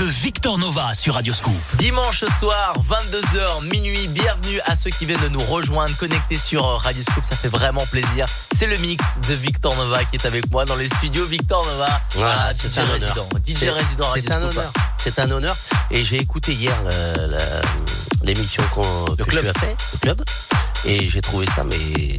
de Victor Nova sur Radio Scoop. Dimanche soir, 22h, minuit, bienvenue à ceux qui viennent de nous rejoindre, connectés sur Radio Scoop, ça fait vraiment plaisir. C'est le mix de Victor Nova qui est avec moi dans les studios. Victor Nova, ah, c'est DJ un honneur. résident, DJ C'est- résident Radio C'est un Scoop. honneur. C'est un honneur. Et j'ai écouté hier l'émission qu'on que club. tu as fait, le club, et j'ai trouvé ça mais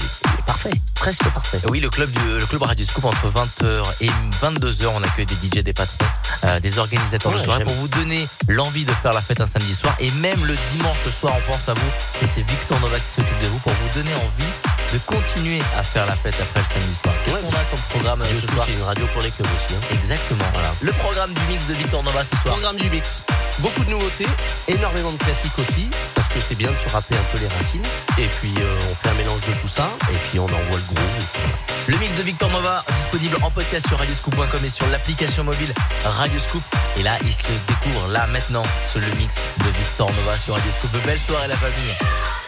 parfait, presque parfait. Oui, le club, du, le club Radio Scoop entre 20h et 22h, on accueille des DJ, des patrons, euh, des organisateurs de Ouais, soirée j'aime. pour vous donner l'envie de faire la fête un samedi soir. Et même le dimanche soir, on pense à vous. Et c'est Victor Nova qui s'occupe de vous pour vous donner envie de continuer à faire la fête après le samedi soir. Qu'est-ce Ouais. qu'on a comme programme euh, ce soir c'est une radio pour les clubs aussi. hein. Exactement. Voilà. Le programme du mix de Victor Nova ce soir. Programme du mix. Beaucoup de nouveautés, énormément de classiques aussi, parce que c'est bien de se rappeler un peu les racines. Et puis euh, on fait un mélange de tout ça, et puis on envoie le groove. Le mix de Victor Nova disponible en podcast sur radioscoop.com et sur l'application mobile Radioscoop. Et là, il se découvre là maintenant sur le mix de Victor Nova sur Radioscoop. Belle soirée la famille.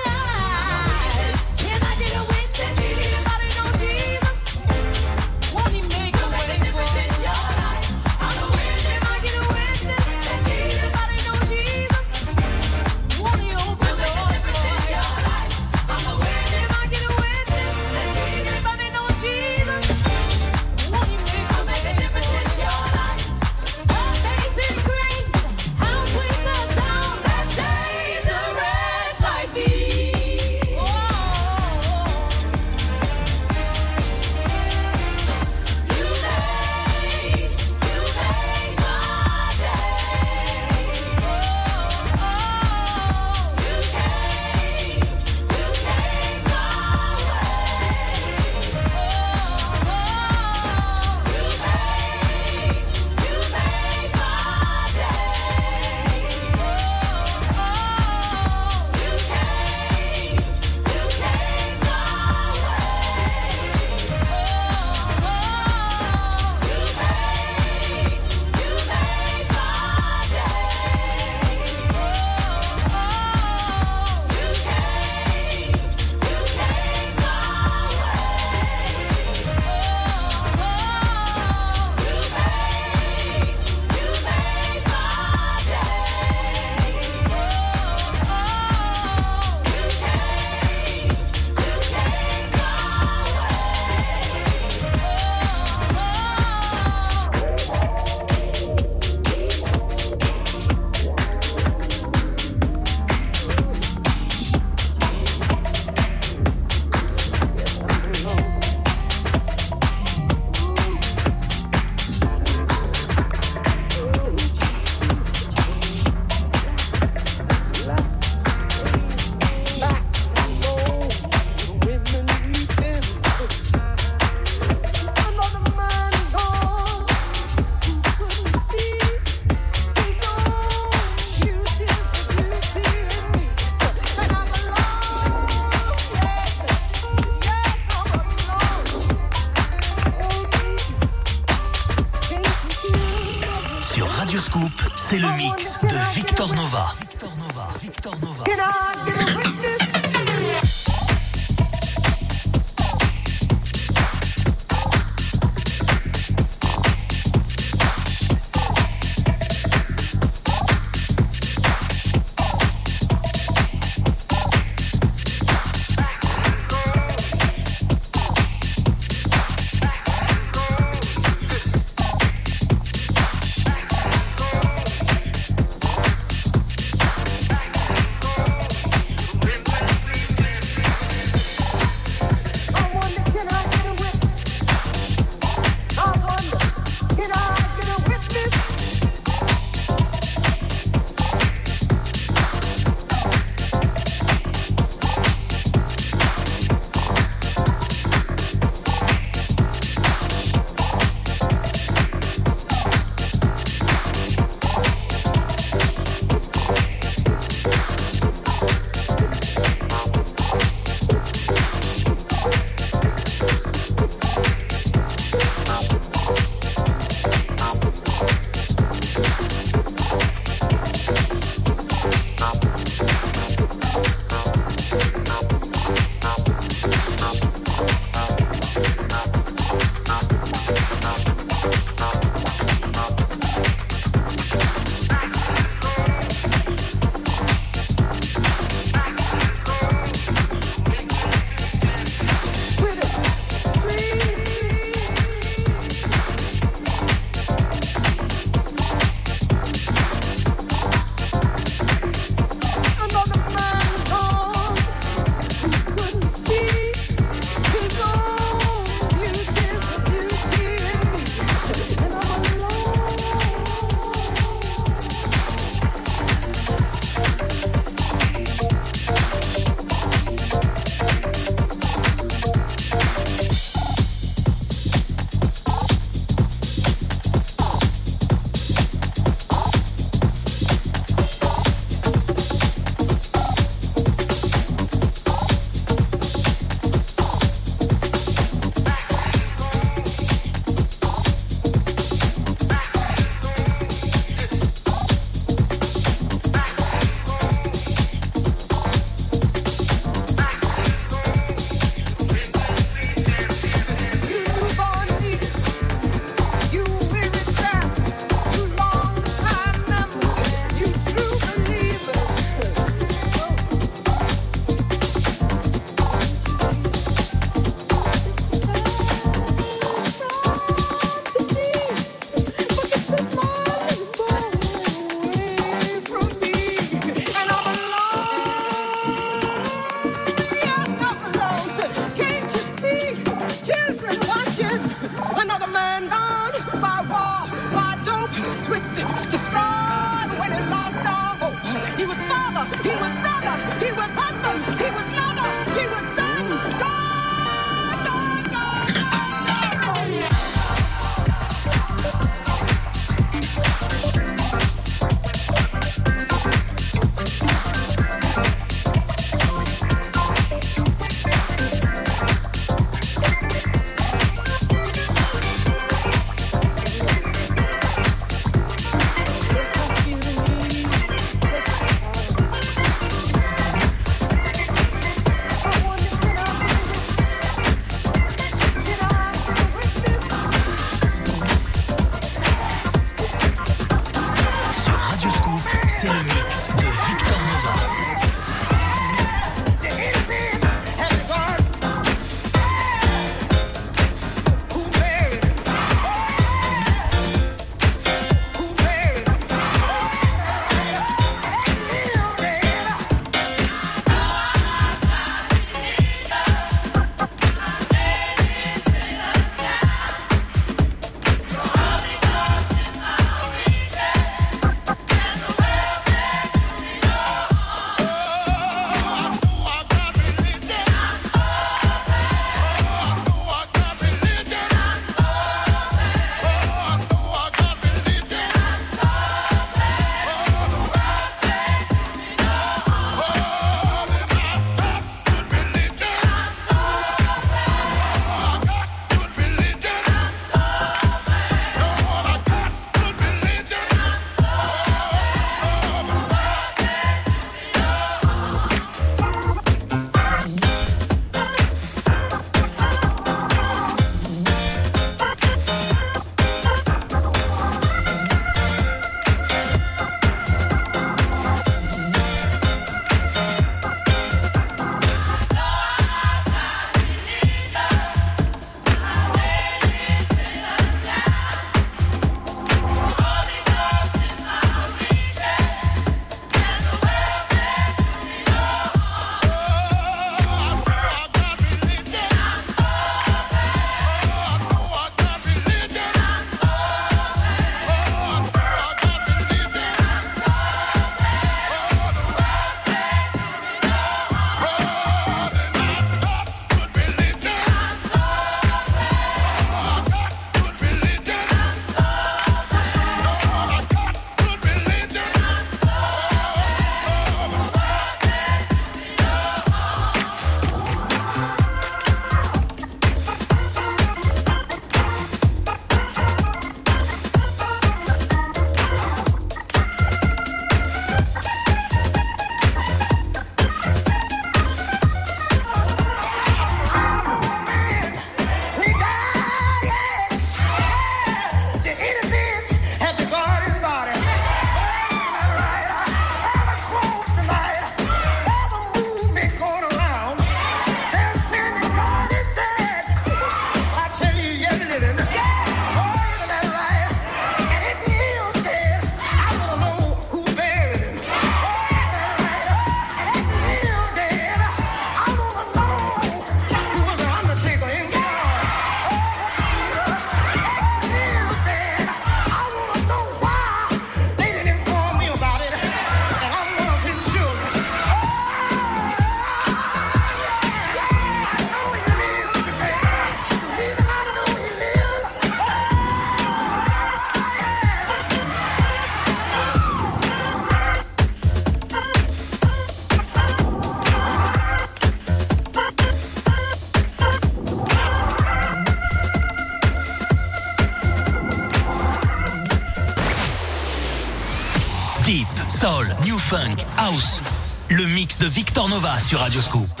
Funk, house. Le mix de Victor Nova sur Radio Scoop.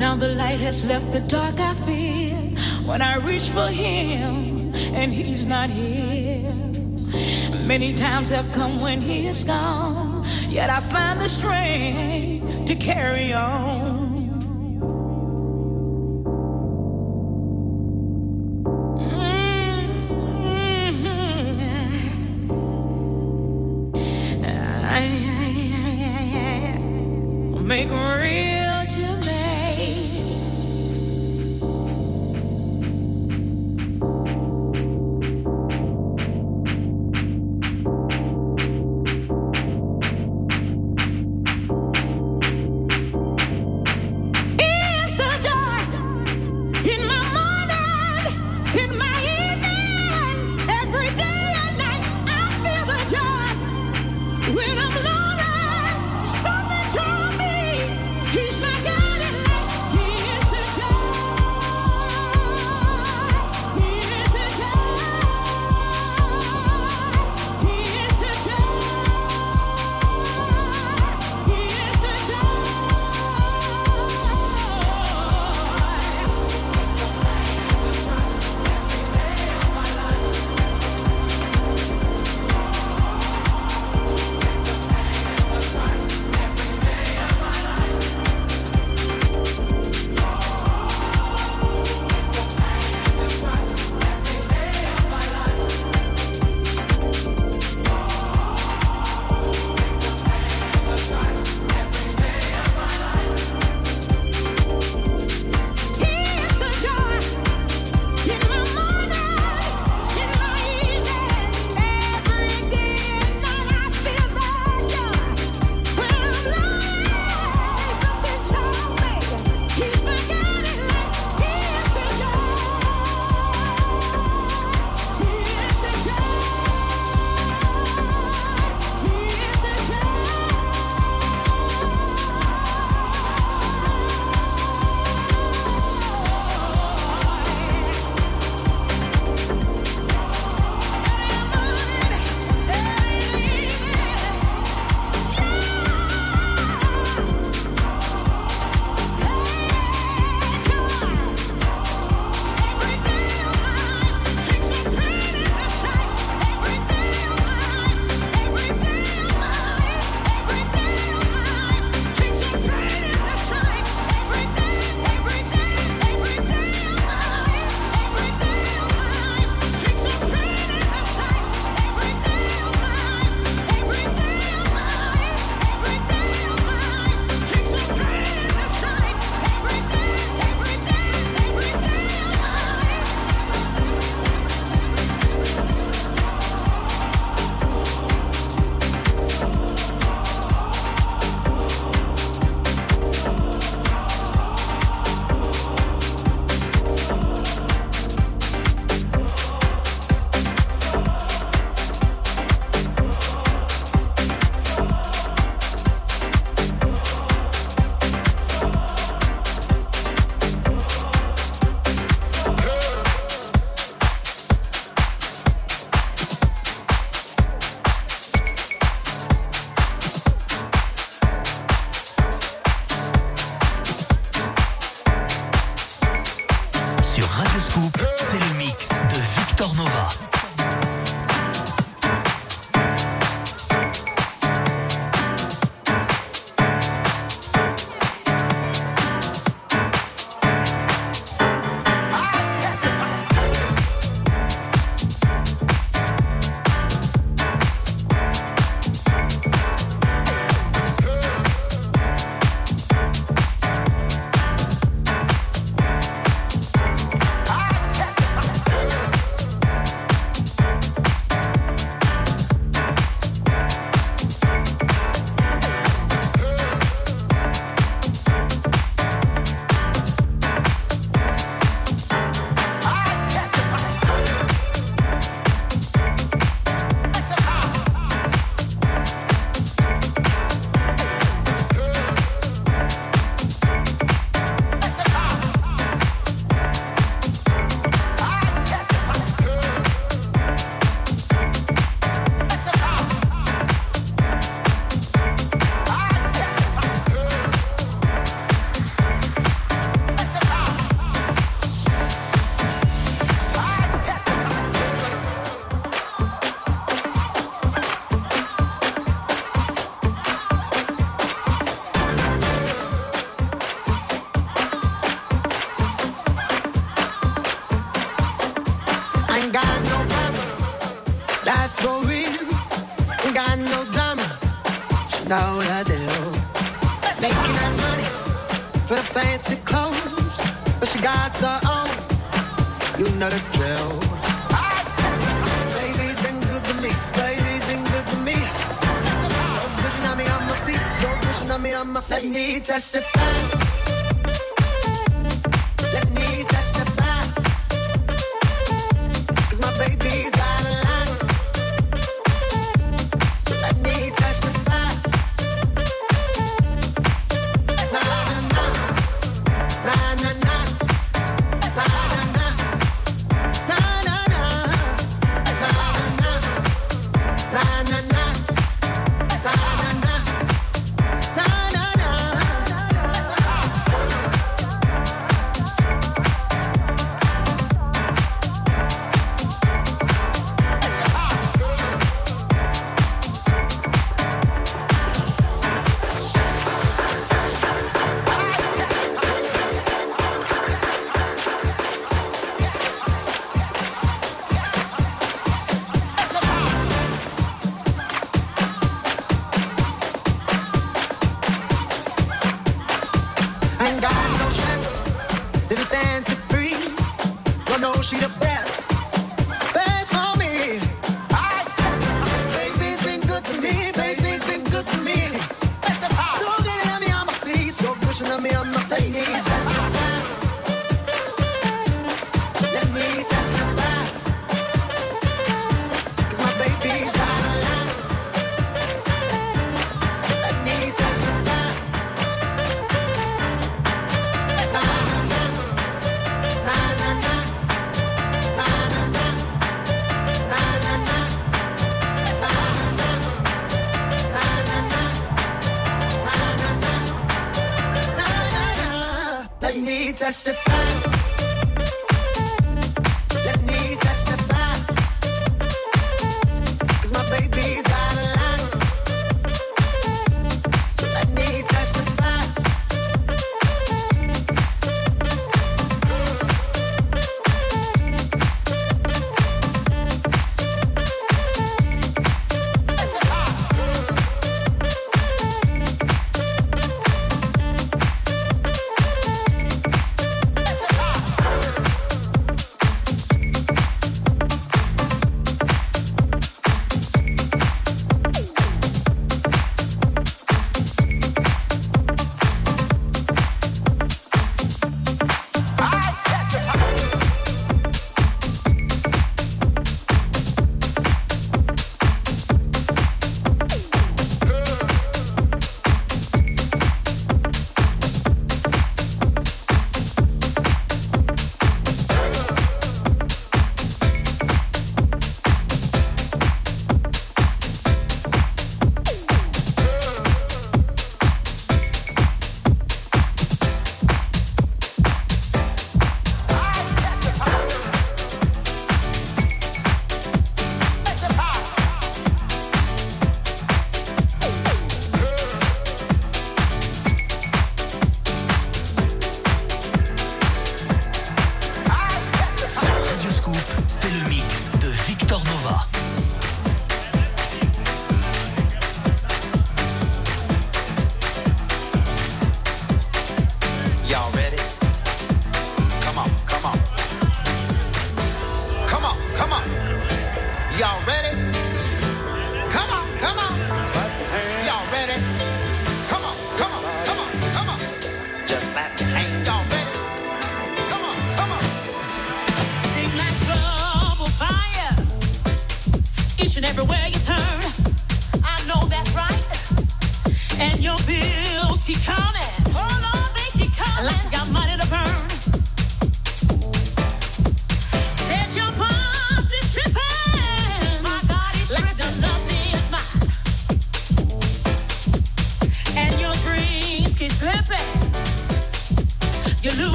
Has left the dark I feel when I reach for him and he's not here. Many times have come when he is gone, yet I find the strength to carry on.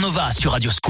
Nova sur Radioscope. This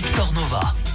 Victor Nova.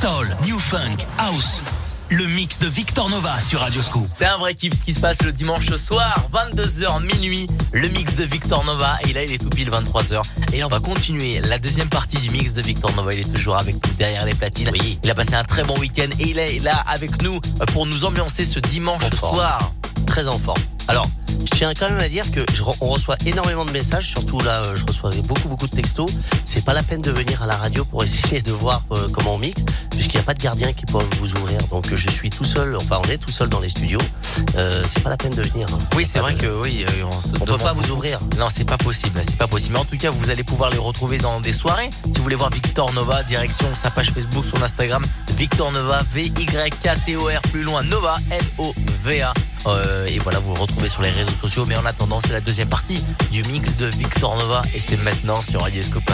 Funk, house. Le mix de Victor Nova sur Radio Scoop. C'est un vrai kiff ce qui se passe le dimanche soir, 22h minuit, le mix de Victor Nova. Et là, il est tout pile 23h. Et là, on va continuer la deuxième partie du mix de Victor Nova. Il est toujours avec nous derrière les platines. Oui. Il a passé un très bon week-end et il est là avec nous pour nous ambiancer ce dimanche soir. Très en forme. Alors, je tiens quand même à dire que je, on reçoit énormément de messages, surtout là, euh, je reçois beaucoup beaucoup de textos. C'est pas la peine de venir à la radio pour essayer de voir euh, comment on mixe, puisqu'il n'y a pas de gardien qui peut vous ouvrir. Donc je suis tout seul, enfin on est tout seul dans les studios. Euh, c'est pas la peine de venir. Hein. Oui, c'est vrai que oui, on, peut pas vous ouvrir. Non, c'est pas possible, c'est pas possible. Mais en tout cas, vous allez pouvoir les retrouver dans des soirées. Si vous voulez voir Victor Nova, direction sa page Facebook, son Instagram, Victor Nova, V Y K T O R plus loin Nova N O V A. et voilà, vous le retrouvez sur les réseaux sociaux. Mais en attendant, c'est la deuxième partie du mix de Victor Nova et c'est maintenant sur Radio Scoop.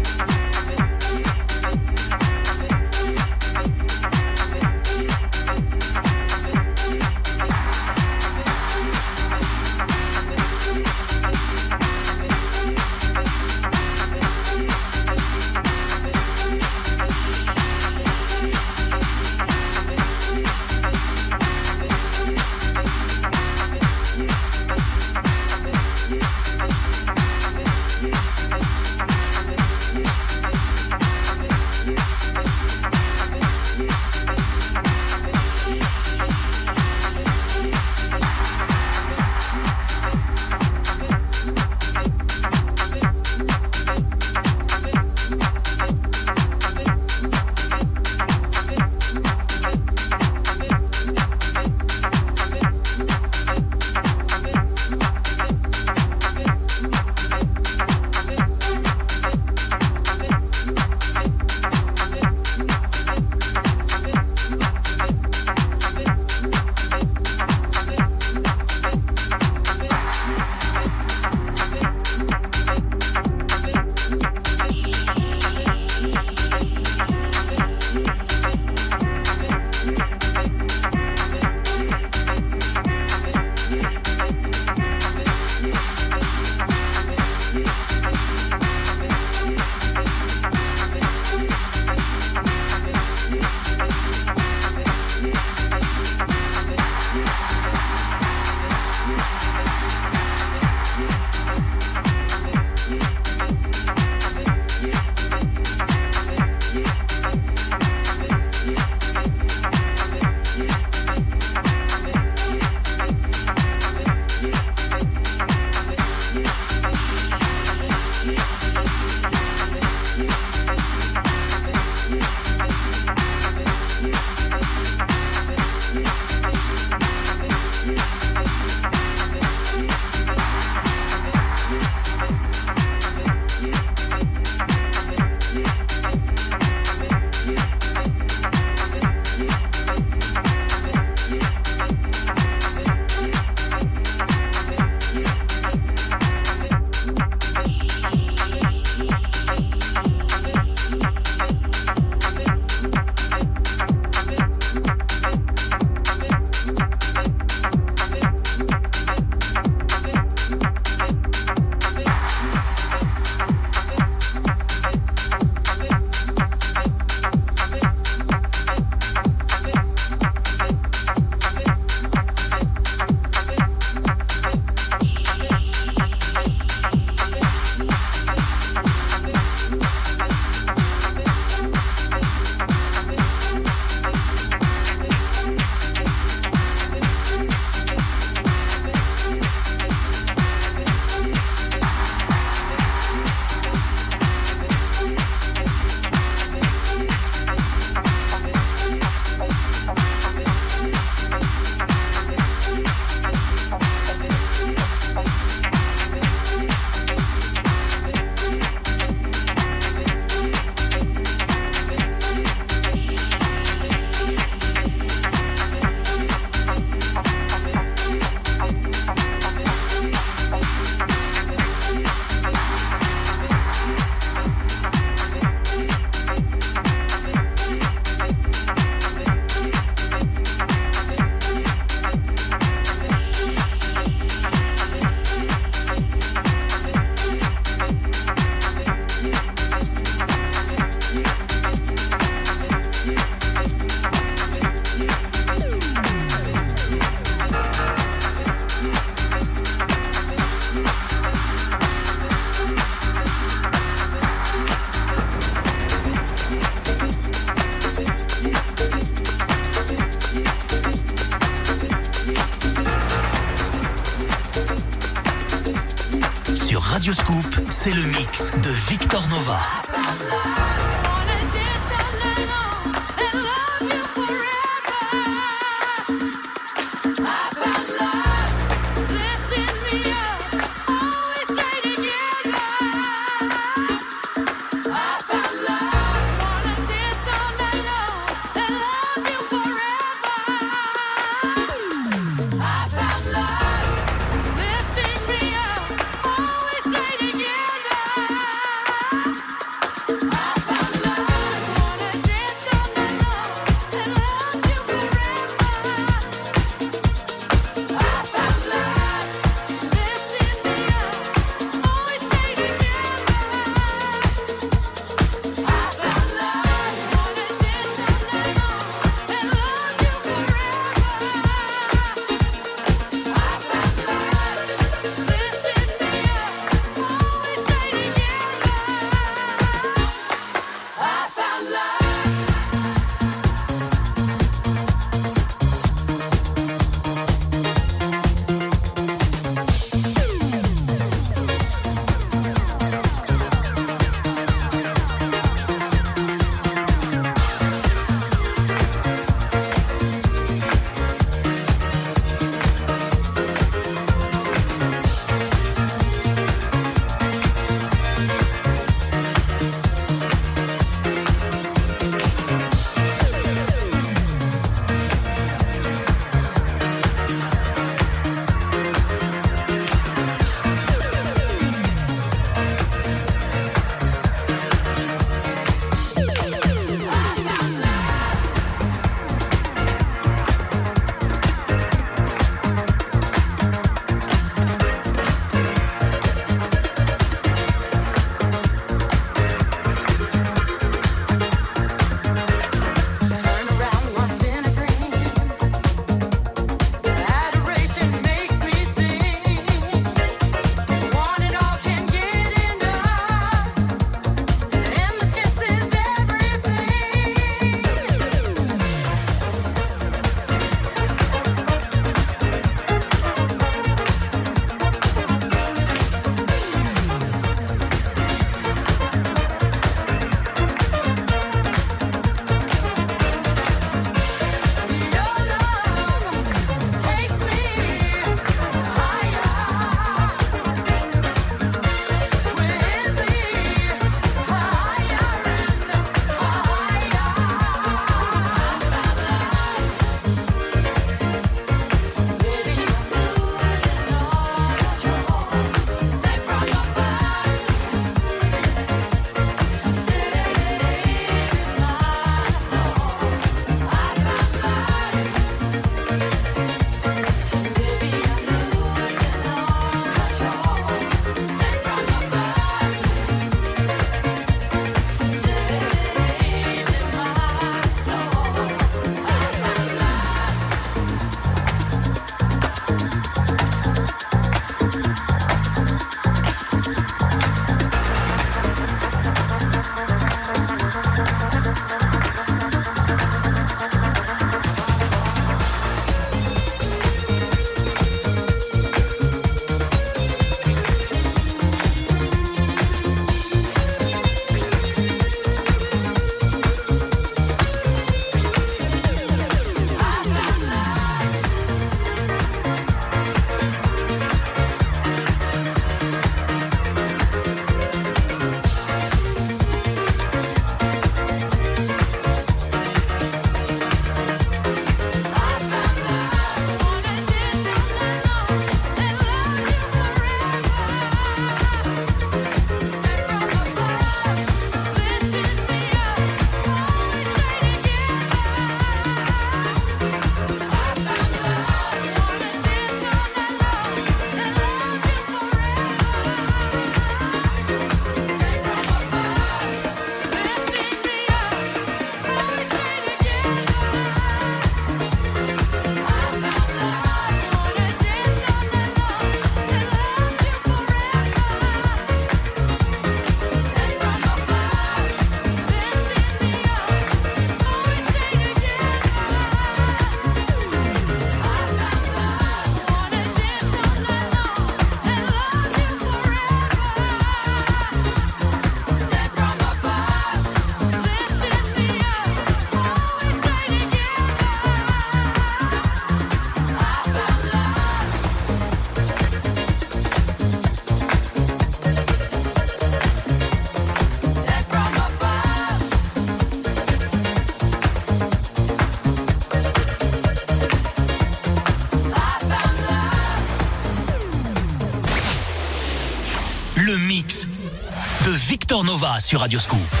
Nova sur Radio Scoop.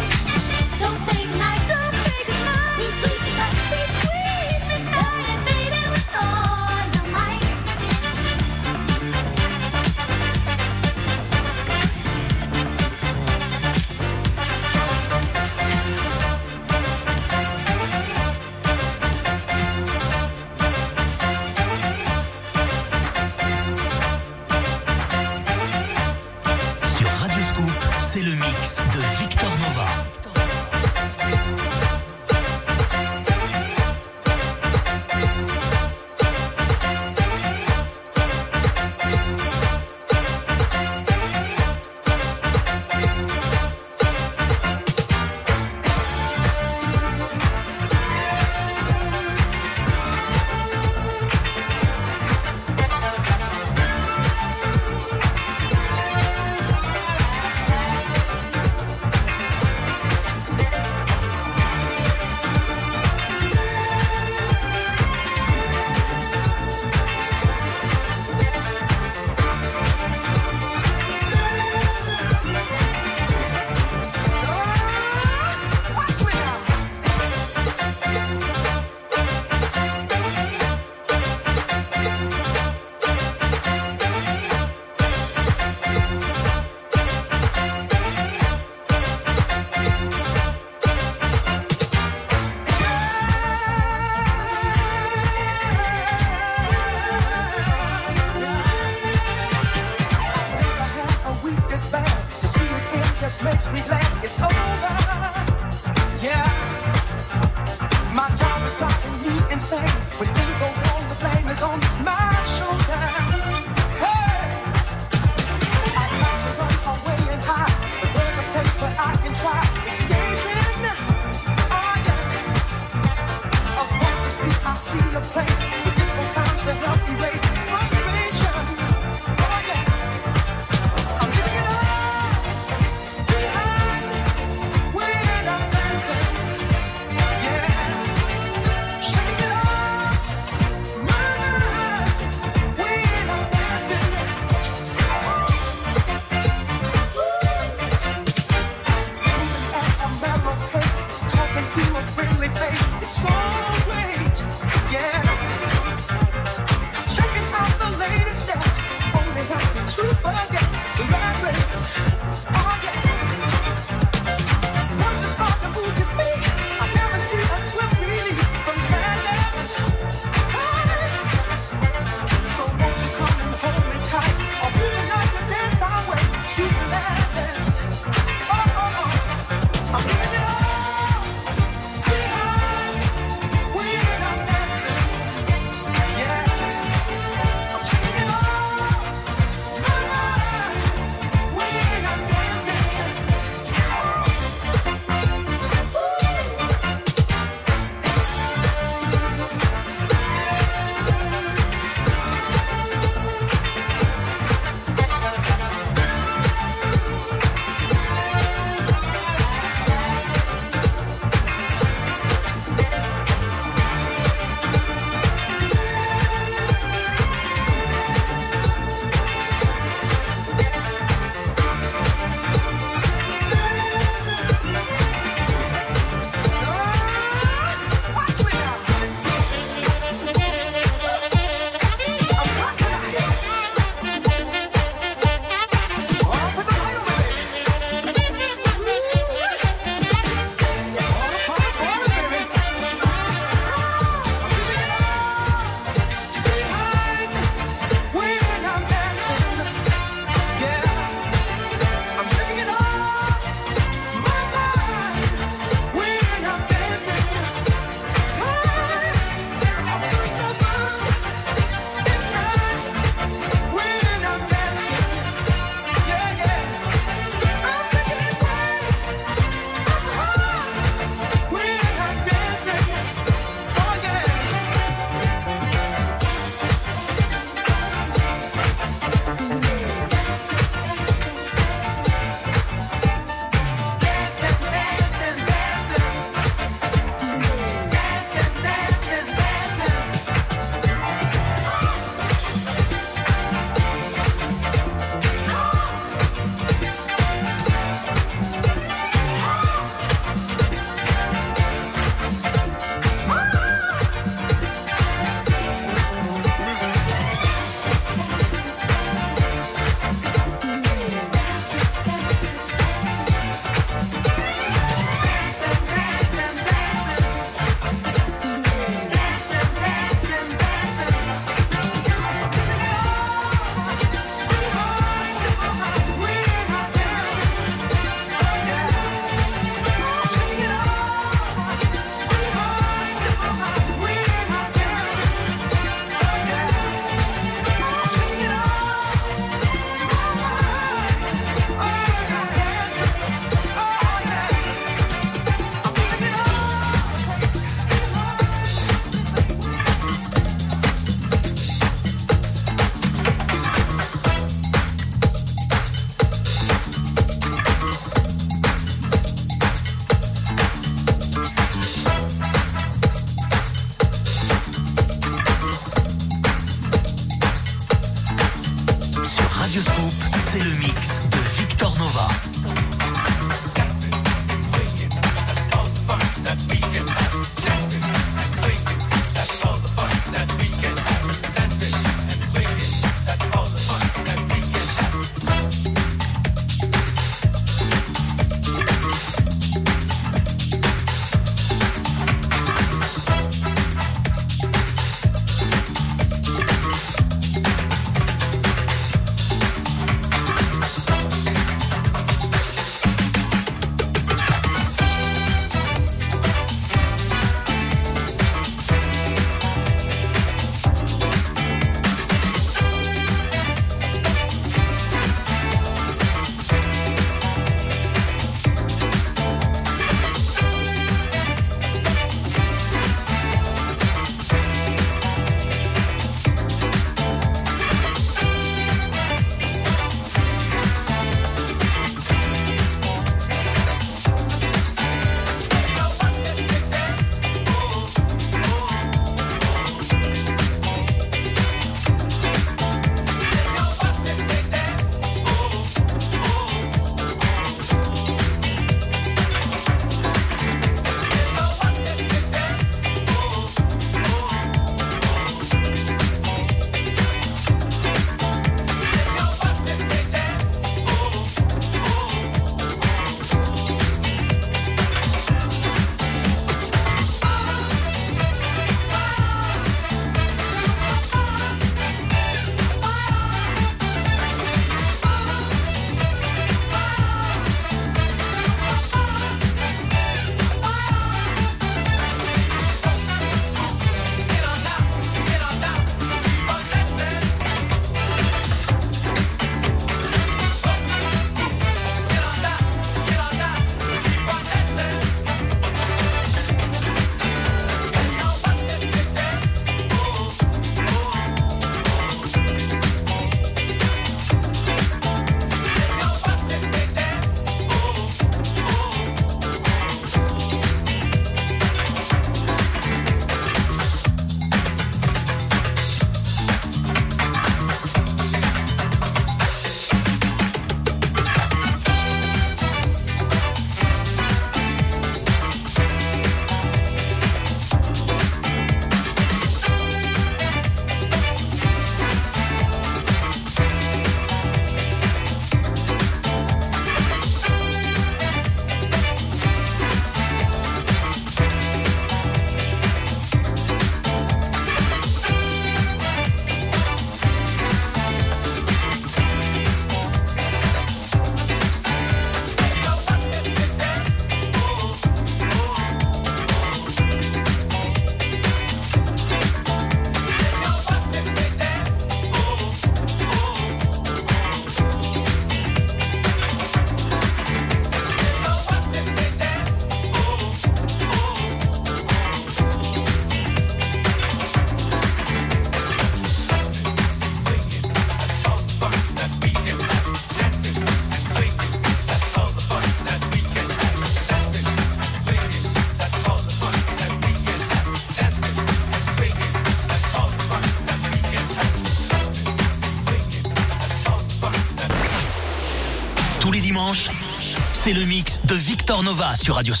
Victor Nova sur Radioscoop.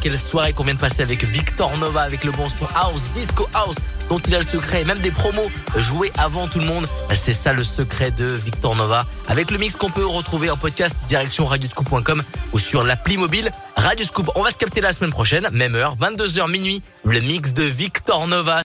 Quelle soirée qu'on vient de passer avec Victor Nova, avec le bon son house, disco house, dont il a le secret, et même des promos joués avant tout le monde. C'est ça le secret de Victor Nova. Avec le mix qu'on peut retrouver en podcast direction radioscoop.com ou sur l'appli mobile Radio Scoop. On va se capter la semaine prochaine, même heure, 22h minuit, le mix de Victor Nova.